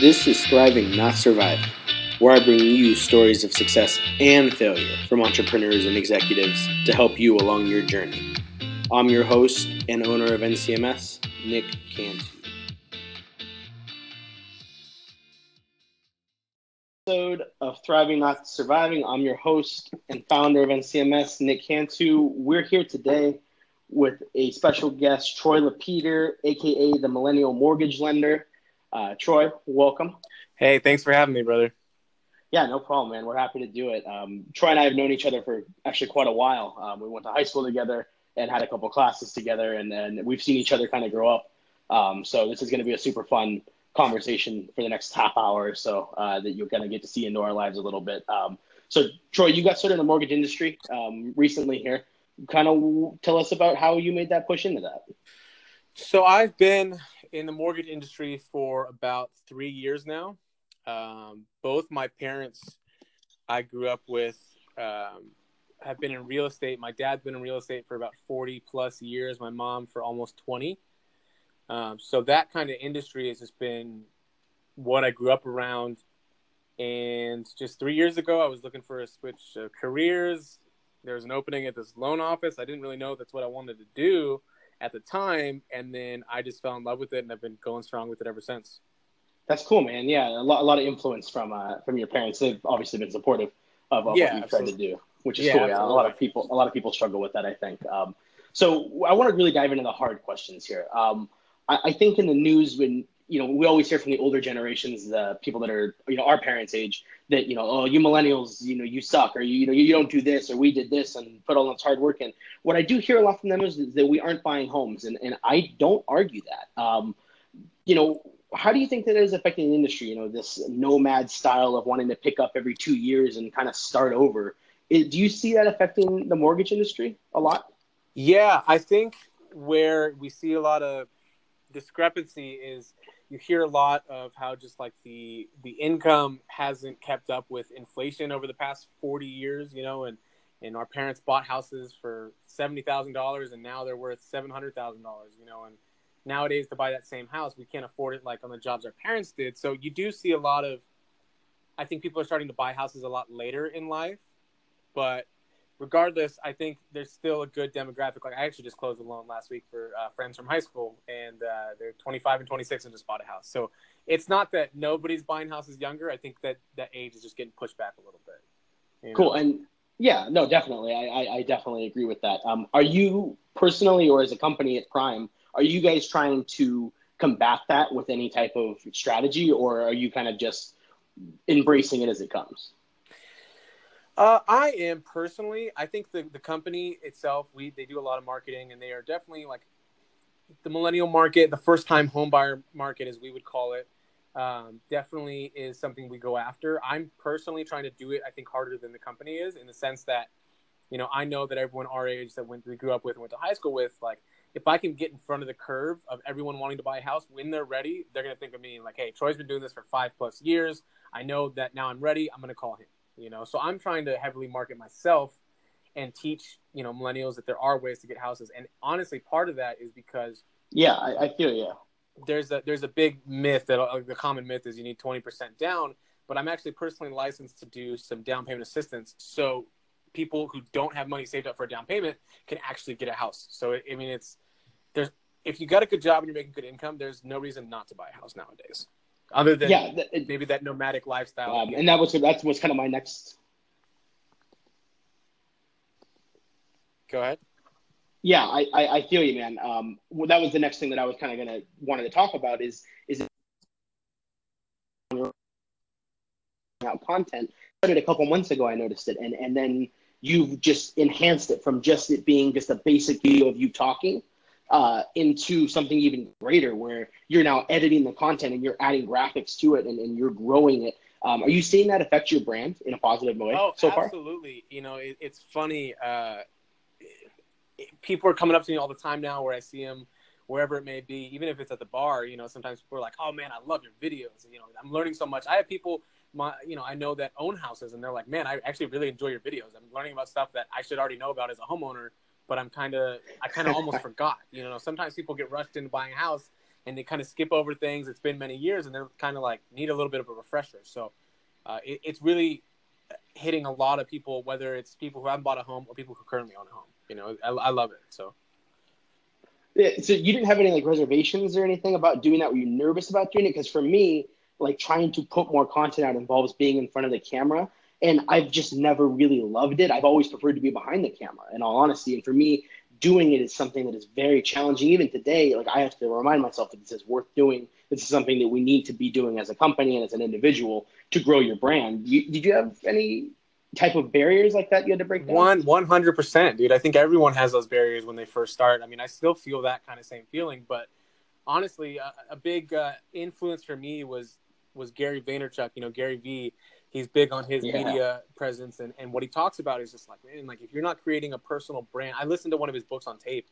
This is Thriving, Not Surviving, where I bring you stories of success and failure from entrepreneurs and executives to help you along your journey. I'm your host and owner of NCMS, Nick Cantu. Episode of Thriving, Not Surviving. I'm your host and founder of NCMS, Nick Cantu. We're here today with a special guest, Troy Lapeter, aka the Millennial Mortgage Lender. Uh, Troy, welcome. Hey, thanks for having me, brother. Yeah, no problem, man. We're happy to do it. Um, Troy and I have known each other for actually quite a while. Um, we went to high school together and had a couple classes together, and then we've seen each other kind of grow up. Um, so this is going to be a super fun conversation for the next half hour or so uh, that you're going to get to see into our lives a little bit. Um, so, Troy, you got started in the mortgage industry um, recently here. Kind of tell us about how you made that push into that. So I've been in the mortgage industry for about three years now. Um, both my parents I grew up with um, have been in real estate. My dad's been in real estate for about 40 plus years, my mom for almost 20. Um, so that kind of industry has just been what I grew up around. And just three years ago, I was looking for a switch of careers. There was an opening at this loan office. I didn't really know that's what I wanted to do at the time, and then I just fell in love with it, and I've been going strong with it ever since. That's cool, man. Yeah, a lot, a lot of influence from uh, from your parents. They've obviously been supportive of, of Yeah, what you've tried to do, which is Yeah, cool. Yeah, a lot of people, a lot of people struggle with that. I think. Um, so I want to really dive into the hard questions here. Um, I, I think in the news when you know we always hear from the older generations, the people that are you know our parents' age, that you know oh you millennials you know you suck or you you know you don't do this or we did this and put all this hard work in. What I do hear a lot from them is that we aren't buying homes, and and I don't argue that. Um, you know, how do you think that is affecting the industry? You know, this nomad style of wanting to pick up every two years and kind of start over. Do you see that affecting the mortgage industry a lot? Yeah, I think where we see a lot of discrepancy is you hear a lot of how just like the the income hasn't kept up with inflation over the past 40 years, you know, and and our parents bought houses for $70,000 and now they're worth $700,000, you know, and nowadays to buy that same house, we can't afford it like on the jobs our parents did. So you do see a lot of I think people are starting to buy houses a lot later in life, but regardless, I think there's still a good demographic. Like I actually just closed a loan last week for uh, friends from high school, and uh, they're 25 and 26 and just bought a house. So it's not that nobody's buying houses younger. I think that that age is just getting pushed back a little bit. you Cool. know? And yeah, no, definitely. I, I, I definitely agree with that. Um, are you personally or as a company at Prime, are you guys trying to combat that with any type of strategy or are you kind of just embracing it as it comes? Uh, I am personally. I think the the company itself, we they do a lot of marketing, and they are definitely like the millennial market, the first time home buyer market, as we would call it. Um, definitely is something we go after. I'm personally trying to do it. I think harder than the company is, in the sense that, you know, I know that everyone our age that went we grew up with and went to high school with, like, if I can get in front of the curve of everyone wanting to buy a house when they're ready, they're gonna think of me like, hey, Troy's been doing this for five plus years. I know that now I'm ready. I'm gonna call him you know? So i'm trying to heavily market myself and teach you know millennials that there are ways to get houses. And honestly part of that is because Yeah, I, I feel you. there's a there's a big myth that uh, the common myth is you need 20% down but i'm actually personally licensed to do some down payment assistance. So people who don't have money saved up for a down payment can actually get a house. So i mean it's there's if you got a good job and you're making good income there's no reason not to buy a house nowadays other than Yeah, th- it- maybe that nomadic lifestyle um, and that was that was kind of my next go ahead Yeah, I, I, I feel you, man. Um, well, that was the next thing that I was kind of gonna wanted to talk about is is out content. Started a couple months ago, I noticed it, and and then you've just enhanced it from just it being just a basic video of you talking uh, into something even greater, where you're now editing the content and you're adding graphics to it and, and you're growing it. Um, are you seeing that affect your brand in a positive way Oh, so far? absolutely. You know, it, it's funny. Uh, people are coming up to me all the time now where I see them wherever it may be, even if it's at the bar. You know, sometimes people are like, "Oh man, I love your videos." You know, I'm learning so much. I have people, my you know, I know that own houses, and they're like, "Man, I actually really enjoy your videos. I'm learning about stuff that I should already know about as a homeowner." But I'm kind of, I kind of almost forgot. You know, sometimes people get rushed into buying a house, and they kind of skip over things. It's been many years, and they're kind of like need a little bit of a refresher. So uh, it, it's really hitting a lot of people, whether it's people who haven't bought a home or people who currently own a home. You know, I, I love it. So. Yeah, so you didn't have any like reservations or anything about doing that? Were you nervous about doing it? Because for me, like trying to put more content out involves being in front of the camera, and I've just never really loved it. I've always preferred to be behind the camera, in all honesty. And for me, doing it is something that is very challenging. Even today, like I have to remind myself that this is worth doing. This is something that we need to be doing as a company and as an individual to grow your brand. You, did you have any type of barriers like that you had to break down? One, one hundred percent, dude. I think everyone has those barriers when they first start. I mean, I still feel that kind of same feeling, but honestly, a, a big uh, influence for me was was Gary Vaynerchuk. You know, Gary V he's big on his yeah. media presence and, and what he talks about is just like man like if you're not creating a personal brand i listened to one of his books on tape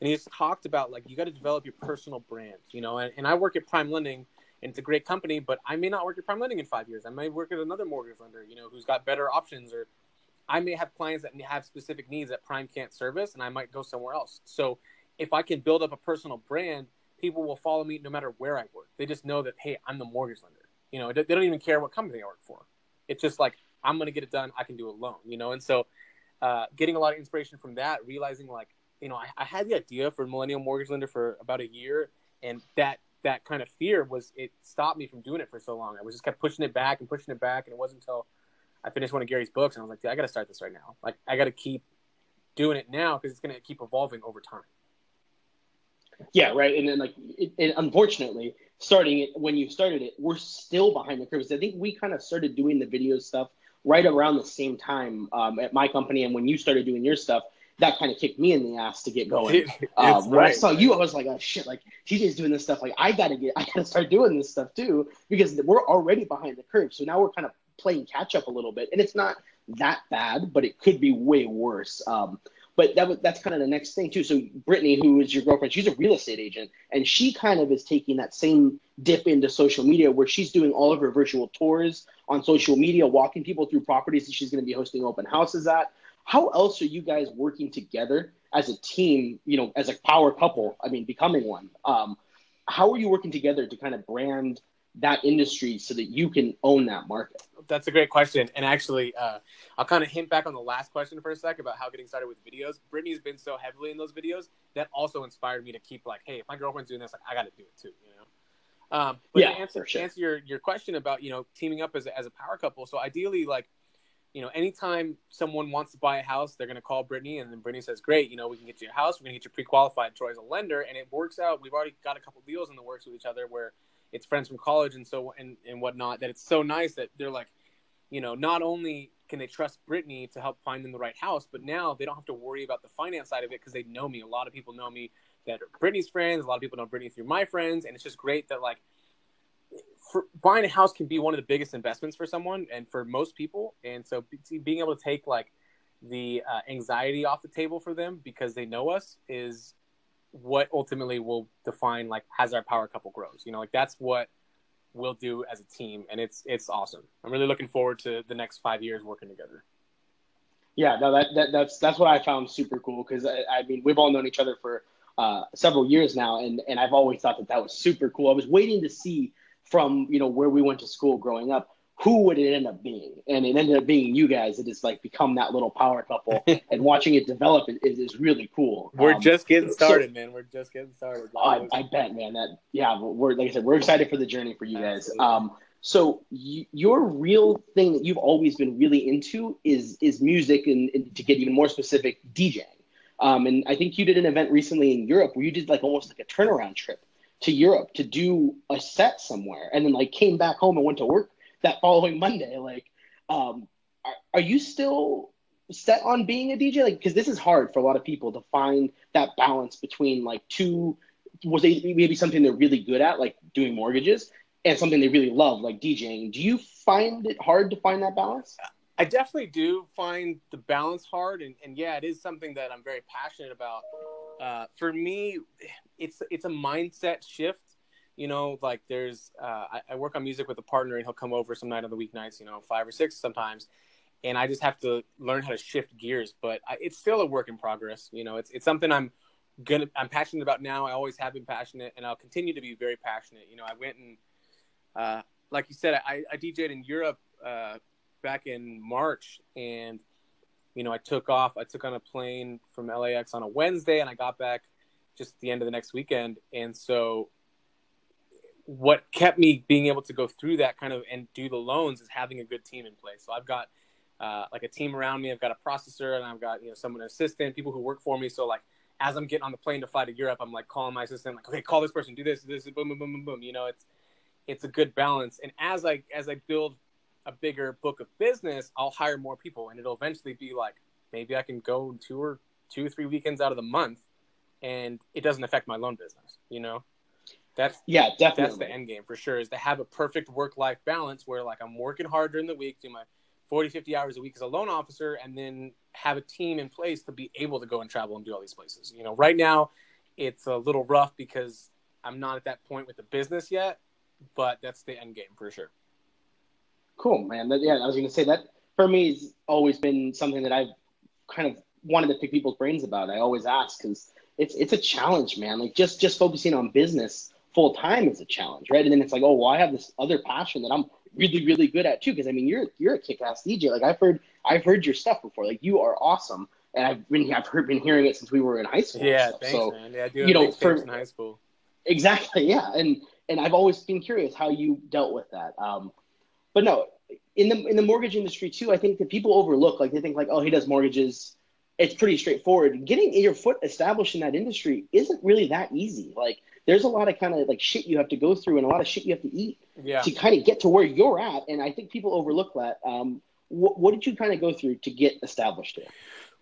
and he just talked about like you got to develop your personal brand you know and, and i work at prime lending and it's a great company but i may not work at prime lending in five years. I may work at another mortgage lender you know who's got better options or i may have clients that have specific needs that prime can't service and i might go somewhere else. So if i can build up a personal brand people will follow me no matter where i work. They just know that hey i'm the mortgage lender you know they don't even care what company i work for it's just like I'm gonna get it done. I can do it alone, you know. And so, uh, getting a lot of inspiration from that, realizing like, you know, I, I had the idea for Millennial Mortgage Lender for about a year, and that that kind of fear was it stopped me from doing it for so long. I was just kept pushing it back and pushing it back, and it wasn't until I finished one of Gary's books, and I was like, I got to start this right now. Like, I got to keep doing it now because it's going to keep evolving over time. Yeah, right. And then like, it, it, unfortunately, starting it when you started it, we're still behind the curve. I think we kind of started doing the video stuff right around the same time um, at my company, and when you started doing your stuff, that kind of kicked me in the ass to get going. Um, when right. I saw you, I was like, oh shit, like TJ's doing this stuff. Like I gotta get, I gotta start doing this stuff too because we're already behind the curve. So now we're kind of playing catch up a little bit, and it's not that bad, but it could be way worse. Um, but that was that's kind of the next thing too. So Brittany, who is your girlfriend, she's a real estate agent, and she kind of is taking that same dip into social media where she's doing all of her virtual tours on social media, walking people through properties that she's going to be hosting open houses at. How else are you guys working together as a team? You know, as a power couple. I mean, becoming one. Um, how are you working together to kind of brand that industry so that you can own that market? That's a great question. And actually, uh, I'll kind of hint back on the last question for a sec about how getting started with videos. Brittany's been so heavily in those videos that also inspired me to keep like, hey, if my girlfriend's doing this, like I got to do it too, you know. Um, but yeah, to answer, sure. answer your, your question about you know teaming up as a, as a power couple. So ideally, like you know, anytime someone wants to buy a house, they're going to call Brittany, and then Brittany says, "Great, you know, we can get you a house. We're going to get you pre-qualified. Troy's a lender, and it works out. We've already got a couple deals in the works with each other where it's friends from college and so and and whatnot. That it's so nice that they're like, you know, not only can they trust Brittany to help find them the right house, but now they don't have to worry about the finance side of it because they know me. A lot of people know me that are Brittany's friends. A lot of people know Brittany through my friends, and it's just great that like for, buying a house can be one of the biggest investments for someone and for most people. And so being able to take like the uh, anxiety off the table for them because they know us is what ultimately will define like as our power couple grows. You know, like that's what we'll do as a team, and it's it's awesome. I'm really looking forward to the next five years working together. Yeah, no, that, that that's that's what I found super cool because I, I, mean we've all known each other for uh, several years now, and and I've always thought that that was super cool. I was waiting to see from you know where we went to school growing up who would it end up being? And it ended up being you guys. It has like become that little power couple, and watching it develop is, is really cool. We're um, just getting started, so, man. We're just getting started. I, I, bet, man. That yeah, we're like I said, we're excited for the journey for you guys. Um, so y- your real thing that you've always been really into is is music, and, and to get even more specific, DJing. Um, and I think you did an event recently in Europe where you did like almost like a turnaround trip to Europe to do a set somewhere, and then like came back home and went to work that following Monday. Like, um, are, are you still set on being a DJ? Like, because this is hard for a lot of people to find that balance between like two, was they maybe something they're really good at, like doing mortgages, and something they really love, like DJing. Do you find it hard to find that balance? I definitely do find the balance hard, and, and yeah, it is something that I'm very passionate about. Uh, for me, it's it's a mindset shift you know, like there's, uh, I, I, work on music with a partner and he'll come over some night on the weeknights, you know, five or six sometimes. And I just have to learn how to shift gears, but I, it's still a work in progress. You know, it's, it's something I'm gonna I'm passionate about now. I always have been passionate, and I'll continue to be very passionate. You know, I went and uh, like you said, I, I DJed in Europe uh, back in March, and you know, I took off. I took on a plane from LAX on a Wednesday, and I got back just the end of the next weekend. And so, what kept me being able to go through that kind of and do the loans is having a good team in place. So I've got uh, like a team around me. I've got a processor, and I've got you know someone assistant, people who work for me. So like as I'm getting on the plane to fly to Europe, I'm like calling my assistant, like, okay, call this person, do this, this, boom, boom, boom, boom, boom. You know, it's it's a good balance. And as I as I build a bigger book of business, I'll hire more people, and it'll eventually be like maybe I can go two or two or three weekends out of the month, and it doesn't affect my loan business. You know, that's yeah, definitely that's the end game for sure. Is to have a perfect work life balance where like I'm working hard during the week, do my 40, 50 hours a week as a loan officer, and then have a team in place to be able to go and travel and do all these places. You know, right now it's a little rough because I'm not at that point with the business yet, but that's the end game for sure. Cool, man. That, yeah, I was going to say that for me has always been something that I've kind of wanted to pick people's brains about. I always ask because it's it's a challenge, man. Like just just focusing on business full time is a challenge, right? And then it's like, oh, well, I have this other passion that I'm really really good at too. Because I mean, you're you're a kick ass DJ. Like I've heard I've heard your stuff before. Like you are awesome, and I've been I've heard, been hearing it since we were in high school. Yeah, thanks, so, man. Yeah, you know, for in high school. Exactly. Yeah, and and I've always been curious how you dealt with that. Um, but no, in the in the mortgage industry too, I think that people overlook. Like they think like, oh, he does mortgages. It's pretty straightforward. Getting your foot established in that industry isn't really that easy. Like there's a lot of kind of like shit you have to go through and a lot of shit you have to eat yeah. to kind of get to where you're at. And I think people overlook that. Um, what, what did you kind of go through to get established there?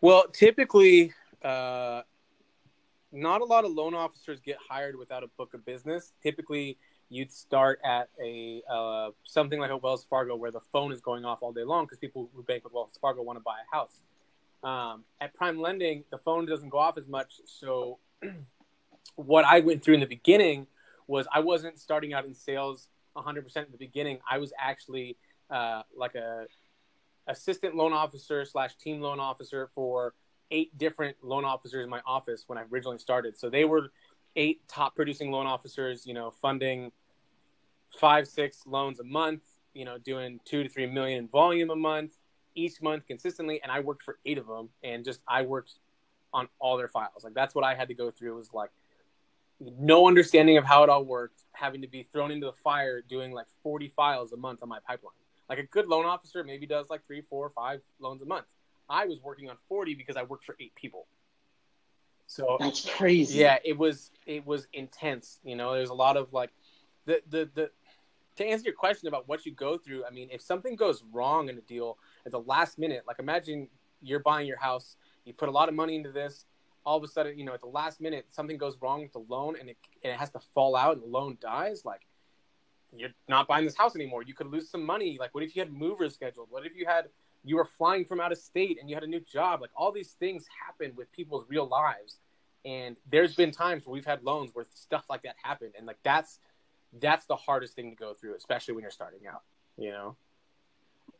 Well, typically, uh, not a lot of loan officers get hired without a book of business. Typically, you'd start at a uh, something like a Wells Fargo where the phone is going off all day long because people who bank with Wells Fargo want to buy a house. Um, at Prime Lending, the phone doesn't go off as much. So, what I went through in the beginning was I wasn't starting out in sales 100% at the beginning. I was actually uh, like a assistant loan officer slash team loan officer for eight different loan officers in my office when I originally started. So they were eight top producing loan officers, you know, funding five, six loans a month, you know, doing two to three million in volume a month, each month consistently. And I worked for eight of them and just I worked on all their files. Like that's what I had to go through was like no understanding of how it all worked, having to be thrown into the fire doing like 40 files a month on my pipeline. Like a good loan officer maybe does like three, four, five loans a month. I was working on 40 because I worked for eight people. So that's crazy. Yeah, it was it was intense. You know, there's a lot of like the the the to answer your question about what you go through. I mean, if something goes wrong in a deal at the last minute, like imagine you're buying your house, you put a lot of money into this, all of a sudden, you know, at the last minute, something goes wrong with the loan and it, and it has to fall out and the loan dies. Like, you're not buying this house anymore. You could lose some money. Like, what if you had movers scheduled? What if you had you were flying from out of state and you had a new job? Like, all these things happen with people's real lives. And there's been times where we've had loans where stuff like that happened, and like that's that's the hardest thing to go through, especially when you're starting out. You know.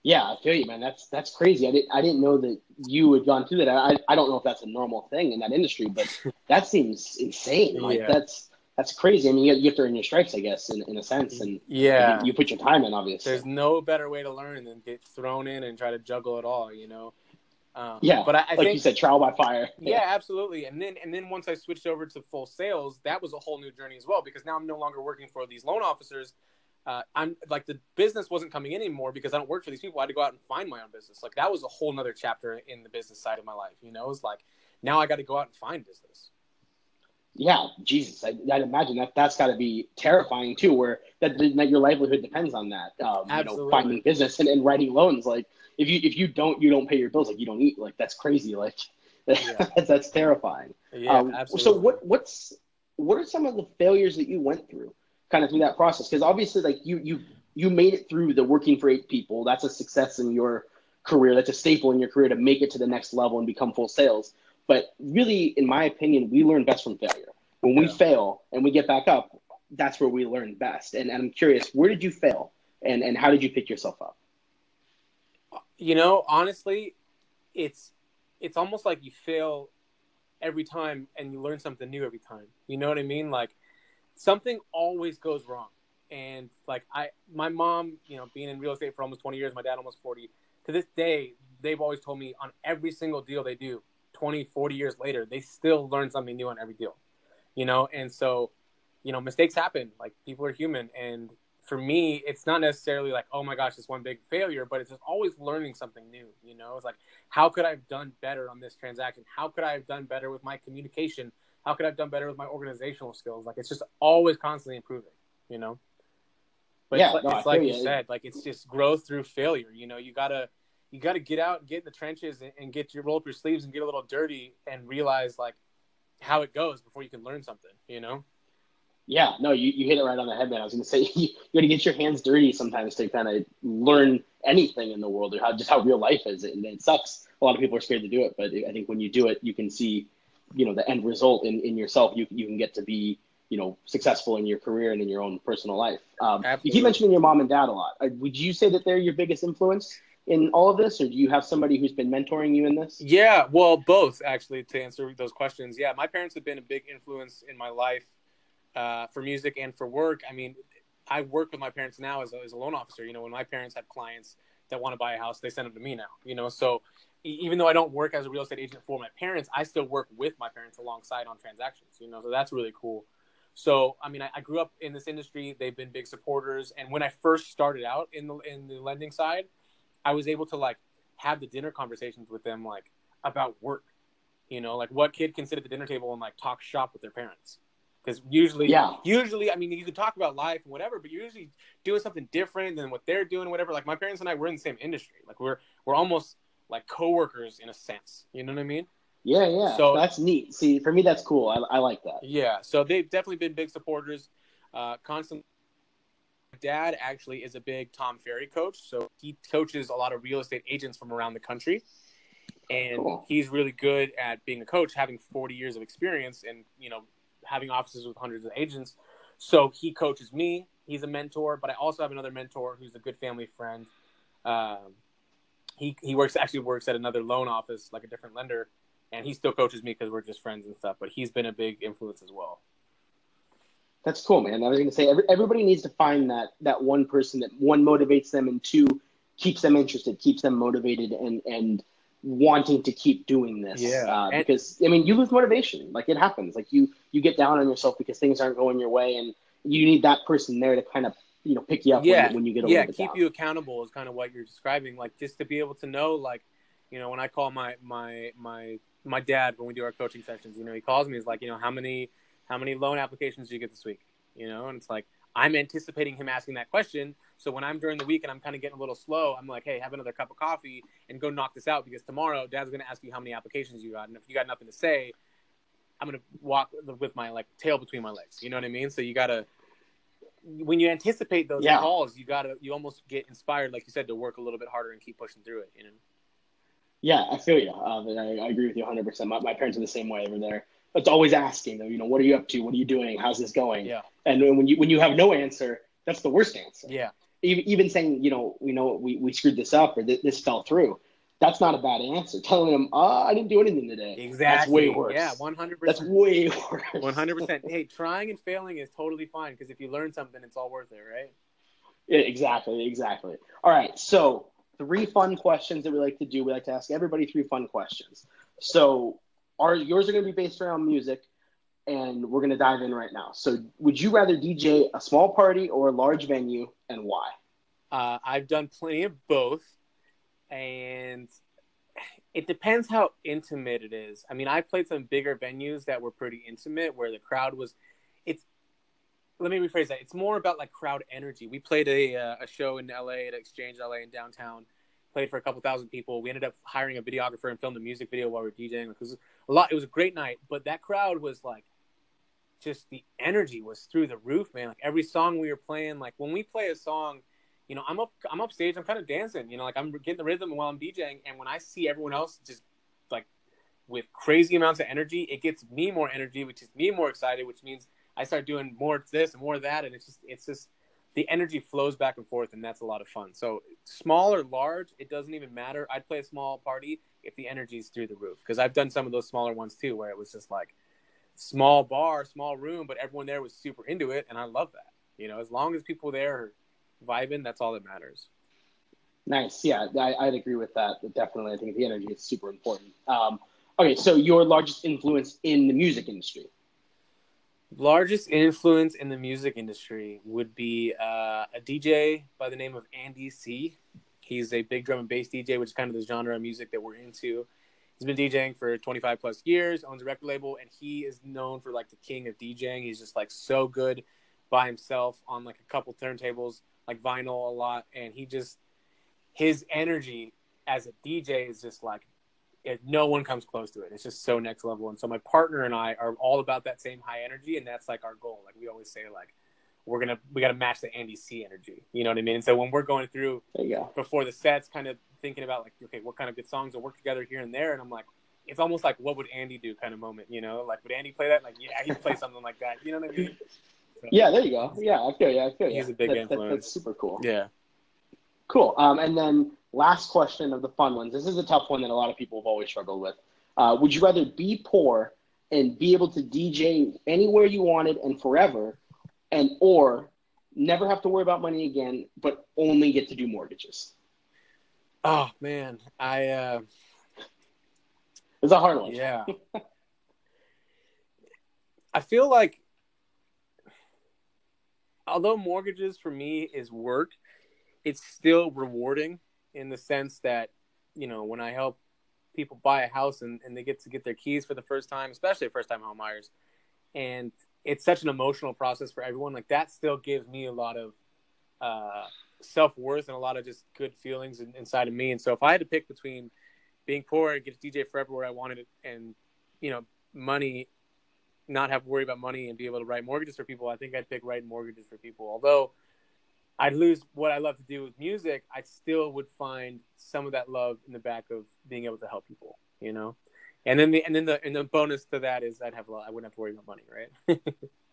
Yeah, I feel you, man. That's that's crazy. I didn't I didn't know that you had gone through that. I I don't know if that's a normal thing in that industry, but that seems insane. Like yeah. that's that's crazy. I mean, you, you have to earn your stripes, I guess, in, in a sense, and yeah, you, you put your time in. Obviously, there's no better way to learn than get thrown in and try to juggle it all. You know. Um, yeah, but I, I like think, you said, trial by fire. Yeah. yeah, absolutely. And then and then once I switched over to full sales, that was a whole new journey as well because now I'm no longer working for these loan officers uh, I'm like the business wasn't coming in anymore because I don't work for these people. I had to go out and find my own business. Like that was a whole nother chapter in the business side of my life. You know, it was like now I got to go out and find business. Yeah, Jesus, I, would imagine that that's got to be terrifying too. Where that, that your livelihood depends on that. Um, you know, finding business and, and writing loans. Like if you if you don't you don't pay your bills, like you don't eat. Like that's crazy. Like yeah. that's, that's terrifying. Yeah, um, absolutely. So what what's what are some of the failures that you went through? Kind of through that process? Because obviously, like you you you made it through the working for eight people. That's a success in your career. That's a staple in your career to make it to the next level and become full sales. But really, in my opinion, we learn best from failure. When we yeah. fail and we get back up, that's where we learn best. And, and I'm curious, where did you fail, and and how did you pick yourself up? You know, honestly, it's it's almost like you fail every time and you learn something new every time. You know what I mean? Like something always goes wrong. And like I my mom, you know, being in real estate for almost 20 years, my dad almost 40. To this day, they've always told me on every single deal they do, 20, 40 years later, they still learn something new on every deal. You know, and so, you know, mistakes happen. Like people are human and for me, it's not necessarily like, oh my gosh, it's one big failure, but it's just always learning something new. You know, it's like, how could I have done better on this transaction? How could I have done better with my communication? How could I have done better with my organizational skills? Like, it's just always constantly improving. You know. But yeah, it's, no, it's like you, you said, like it's just growth through failure. You know, you gotta you gotta get out, get in the trenches, and, and get your roll up your sleeves and get a little dirty and realize like how it goes before you can learn something. You know. Yeah, no, you, you hit it right on the head, man. I was going to say you, you got to get your hands dirty sometimes to kind of learn anything in the world or how just how real life is. And it sucks. A lot of people are scared to do it, but I think when you do it, you can see, you know, the end result in, in yourself. You you can get to be, you know, successful in your career and in your own personal life. Um, you keep mentioning your mom and dad a lot. Uh, would you say that they're your biggest influence in all of this, or do you have somebody who's been mentoring you in this? Yeah, well, both actually. To answer those questions, yeah, my parents have been a big influence in my life uh, for music and for work. I mean, I work with my parents now as a, as a loan officer. You know, when my parents have clients that want to buy a house, they send them to me now. You know, so even though I don't work as a real estate agent for my parents, I still work with my parents alongside on transactions. You know, so that's really cool. So I mean, I, I grew up in this industry. They've been big supporters, and when I first started out in the in the lending side, I was able to like have the dinner conversations with them like about work. You know, like what kid can sit at the dinner table and like talk shop with their parents because usually, yeah, usually, I mean, you can talk about life and whatever, but you're usually doing something different than what they're doing, whatever. Like my parents and I, we're in the same industry. Like we're we're almost like coworkers in a sense. You know what I mean? Yeah, yeah. So that's neat. See, for me, that's cool. I, I like that. Yeah. So they've definitely been big supporters. Uh, constantly. Dad actually is a big Tom Ferry coach, so he coaches a lot of real estate agents from around the country, and cool. he's really good at being a coach, having 40 years of experience, and you know having offices with hundreds of agents. So he coaches me. He's a mentor, but I also have another mentor who's a good family friend. Um, he he works actually works at another loan office, like a different lender, and he still coaches me because we're just friends and stuff. But he's been a big influence as well. That's cool, man. I was going to say every, everybody needs to find that that one person that one motivates them and two keeps them interested, keeps them motivated, and and wanting to keep doing this. Yeah. Uh, because I mean, you lose motivation. Like it happens. Like you you get down on yourself because things aren't going your way, and you need that person there to kind of you know pick you up yeah. when, when you get a yeah keep down. you accountable is kind of what you're describing. Like just to be able to know, like you know, when I call my my my my dad when we do our coaching sessions, you know, he calls me. He's like, you know, how many how many loan applications do you get this week? You know, and it's like I'm anticipating him asking that question. So when I'm during the week and I'm kind of getting a little slow, I'm like, hey, have another cup of coffee and go knock this out because tomorrow dad's going to ask you how many applications you got. And if you got nothing to say, I'm going to walk with my like tail between my legs. You know what I mean? So you got to, when you anticipate those yeah. calls, you got to, you almost get inspired, like you said, to work a little bit harder and keep pushing through it, you know? Yeah, I feel you. Uh, I, I, agree with you 100%. My, my parents are the same way over there it's always asking them, you know, what are you up to? What are you doing? How's this going? Yeah. And when you when you have no answer, that's the worst answer. Yeah. Even, even saying, you know, we know we, we screwed this up or th- this fell through. That's not a bad answer. Telling them, oh, I didn't do anything today. Exactly. That's way worse. Yeah, 100%. That's way worse. 100%. hey, trying and failing is totally fine because if you learn something, it's all worth it, right? Yeah, exactly. Exactly. All right. So, three fun questions that we like to do. We like to ask everybody three fun questions. So, our yours are going to be based around music, and we're going to dive in right now. So, would you rather DJ a small party or a large venue, and why? Uh, I've done plenty of both, and it depends how intimate it is. I mean, I played some bigger venues that were pretty intimate, where the crowd was. It's let me rephrase that. It's more about like crowd energy. We played a uh, a show in LA at Exchange LA in downtown played for a couple thousand people. We ended up hiring a videographer and filmed a music video while we were DJing. Was a lot. It was a great night, but that crowd was like, just the energy was through the roof, man. Like every song we were playing, like when we play a song, you know, I'm up, I'm up stage, I'm kind of dancing, you know, like I'm getting the rhythm while I'm DJing, and when I see everyone else just like with crazy amounts of energy, it gets me more energy, which is me more excited, which means I start doing more of this and more of that, and it's just, it's just the energy flows back and forth, and that's a lot of fun. So small or large, it doesn't even matter. I'd play a small party if the energy is through the roof because I've done some of those smaller ones too, where it was just like small bar, small room, but everyone there was super into it, and I love that. You know, as long as people there are vibing, that's all that matters. Nice. Yeah, I, would agree with that. Definitely. I think the energy is super important. Um, okay, so your largest influence in the music industry? Largest influence in the music industry would be uh, a DJ by the name of Andy C. He's a big drum and bass DJ, which is kind of the genre of music that we're into. He's been DJing for 25 plus years, owns a record label, and he is known for like the king of DJing. He's just like so good by himself on like a couple turntables, like vinyl a lot, and he just his energy as a DJ is just like it, no one comes close to it. It's just so next level. And so my partner and I are all about that same high energy, and that's like our goal. Like we always say, like we're gonna we gotta match the Andy C energy. You know what I mean? And so when we're going through before the sets, kind of thinking about like, okay, what kind of good songs will work together here and there, and I'm like, it's almost like what would Andy do kind of moment. You know, like would Andy play that? Like yeah, he'd play something like that. You know what I mean? So, yeah, there you go. Yeah, I feel yeah, I feel He's a big that, influence. That, that's super cool. Yeah. Cool. Um, and then last question of the fun ones. This is a tough one that a lot of people have always struggled with. Uh, would you rather be poor and be able to DJ anywhere you wanted and forever, and or never have to worry about money again, but only get to do mortgages? Oh man, I. Uh... It's a hard one. Yeah. I feel like, although mortgages for me is work, it's still rewarding in the sense that you know when I help people buy a house and, and they get to get their keys for the first time, especially first time home buyers, and it's such an emotional process for everyone. Like that still gives me a lot of uh, self worth and a lot of just good feelings in, inside of me. And so if I had to pick between being poor and get DJ forever where I wanted it, and you know money, not have to worry about money and be able to write mortgages for people, I think I'd pick writing mortgages for people. Although I'd lose what I love to do with music, I still would find some of that love in the back of being able to help people, you know. And then the and then the and the bonus to that is I'd have a lot, I wouldn't have to worry about money, right?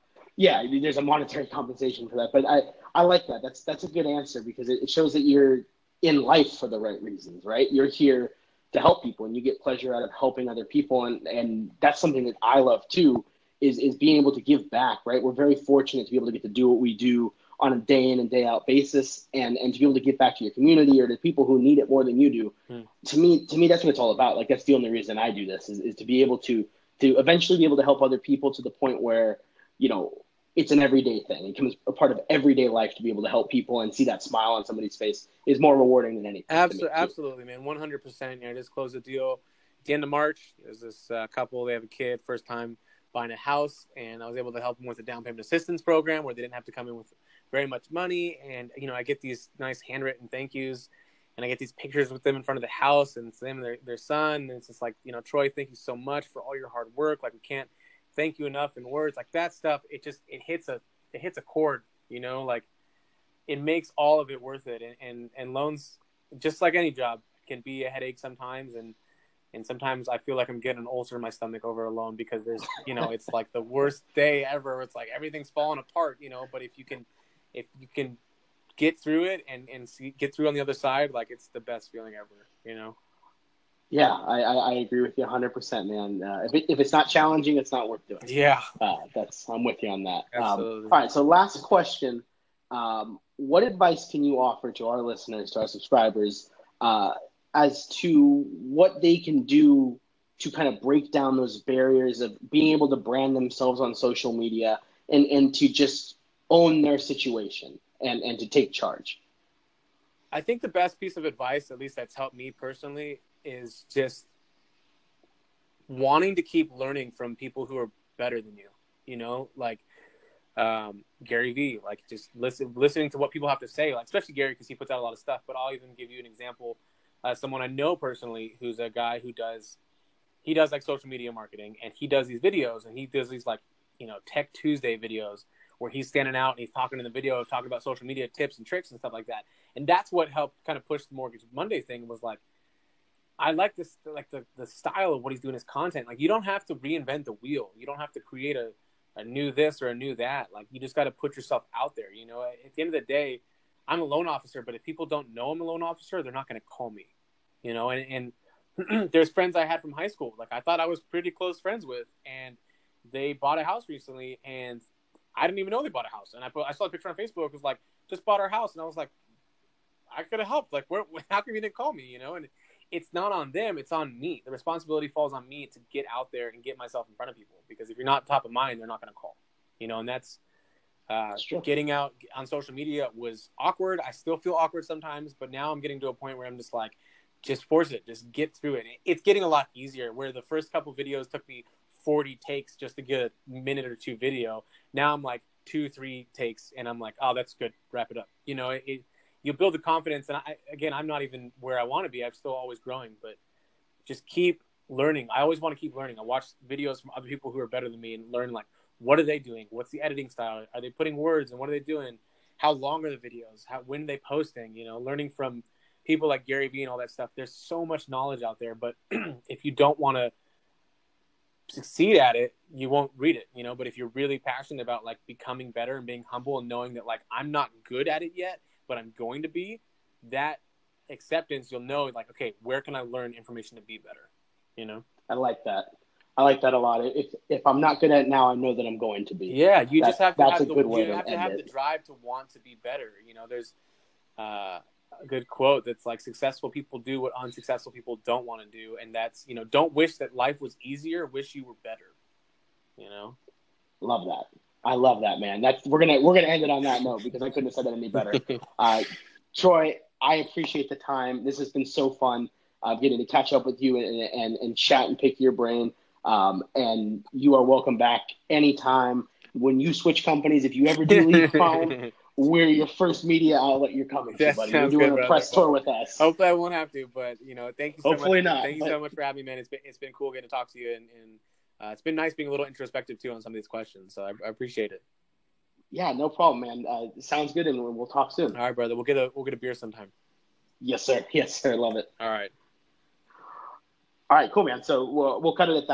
yeah, there's a monetary compensation for that, but I I like that. That's that's a good answer because it shows that you're in life for the right reasons, right? You're here to help people and you get pleasure out of helping other people and and that's something that I love too is is being able to give back, right? We're very fortunate to be able to get to do what we do on a day in and day out basis and and to be able to give back to your community or to people who need it more than you do. Hmm. to me to me that's what it's all about. Like that's the only reason i do this is, is to be able to to eventually be able to help other people to the point where you know it's an everyday thing. It becomes a part of everyday life to be able to help people and see that smile on somebody's face is more rewarding than anything absolutely absolutely man. 100% you know, i just closed a deal. At the end of march there's this uh, couple they have a kid first time buying a house and i was able to help them with a down payment assistance program where they didn't have to come in with very much money. And, you know, I get these nice handwritten thank yous and I get these pictures with them in front of the house and it's them and their, their son. And it's just like, you know, Troy, thank you so much for all your hard work. Like we can't thank you enough in words like that stuff. It just, it hits a, it hits a chord, you know, like it makes all of it worth it. And, and, and loans, just like any job can be a headache sometimes. And, and sometimes I feel like I'm getting an ulcer in my stomach over alone because there's, you know, it's like the worst day ever. It's like everything's falling apart, you know, but if you can, if you can get through it and and see, get through on the other side, like it's the best feeling ever. You know. Yeah, I, I, I agree with you 100, percent man. Uh, if it, if it's not challenging, it's not worth doing. Yeah, uh, that's I'm with you on that. Um, Absolutely. Um, all right, so last question: um, What advice can you offer to our listeners, to our subscribers, uh, as to what they can do to kind of break down those barriers of being able to brand themselves on social media and and to just own their situation and, and to take charge. I think the best piece of advice, at least that's helped me personally, is just wanting to keep learning from people who are better than you. You know, like um, Gary Vee, like just listen, listening to what people have to say, like especially Gary because he puts out a lot of stuff. But I'll even give you an example. Uh, someone I know personally, who's a guy who does, he does like social media marketing, and he does these videos, and he does these like you know Tech Tuesday videos, where he's standing out and he's talking in the video, talking about social media tips and tricks and stuff like that. And that's what helped kind of push the Mortgage Monday thing was like, I like this, like the, the style of what he's doing his content. Like you don't have to reinvent the wheel. You don't have to create a, a new this or a new that. Like you just got to put yourself out there. You know, at the end of the day, I'm a loan officer, but if people don't know I'm a loan officer, they're not going to call me. You know, and, and there's friends I had from high school. Like I thought I was pretty close friends with, and they bought a house recently, and I didn't even know they bought a house. And I put I saw a picture on Facebook. It was like just bought our house, and I was like, I could have helped. Like, where, how come you didn't call me? You know, and it's not on them; it's on me. The responsibility falls on me to get out there and get myself in front of people. Because if you're not top of mind, they're not going to call. You know, and that's uh, getting out on social media was awkward. I still feel awkward sometimes, but now I'm getting to a point where I'm just like, just force it, just get through it. It's getting a lot easier. Where the first couple videos took me 40 takes just to get a minute or two video. Now I'm like two, three takes, and I'm like, oh, that's good. Wrap it up. You know, it, you build the confidence. And I, again, I'm not even where I want to be. I'm still always growing, but just keep learning. I always want to keep learning. I watch videos from other people who are better than me and learn like, what are they doing? What's the editing style? Are they putting words and what are they doing? How long are the videos? How when are they posting? You know, learning from people like Gary Vee and all that stuff. There's so much knowledge out there, but if you don't want to succeed at it, you won't read it, you know. But if you're really passionate about like becoming better and being humble and knowing that like I'm not good at it yet, but I'm going to be, that acceptance, you'll know like, okay, where can I learn information to be better? You know? I like that. I like that a lot. If if I'm not good at it now, I know that I'm going to be. Yeah, you that, just have to have the, you have to have it. the drive to want to be better. You know, there's uh, a good quote that's like successful people do what unsuccessful people don't want to do, and that's you know don't wish that life was easier, wish you were better. You know, love that. I love that man. That's we're gonna we're gonna end it on that note because I couldn't have said that any better. uh, Troy, I appreciate the time. This has been so fun uh, getting to catch up with you and, and, and chat and pick your brain. Um, and you are welcome back anytime. When you switch companies, if you ever do leave phone, we're your first media outlet you're coming to, buddy. You're doing good, a press tour with us. Hopefully, I won't have to, but you know, thank you. So Hopefully much. not. Thank you so much for having me, man. It's been it's been cool getting to talk to you, and, and uh, it's been nice being a little introspective too on some of these questions. So I, I appreciate it. Yeah, no problem, man. Uh, sounds good, and we'll talk soon. All right, brother. We'll get a we'll get a beer sometime. Yes, sir. Yes, sir. Love it. All right. All right, cool, man. So we'll we'll cut it at that.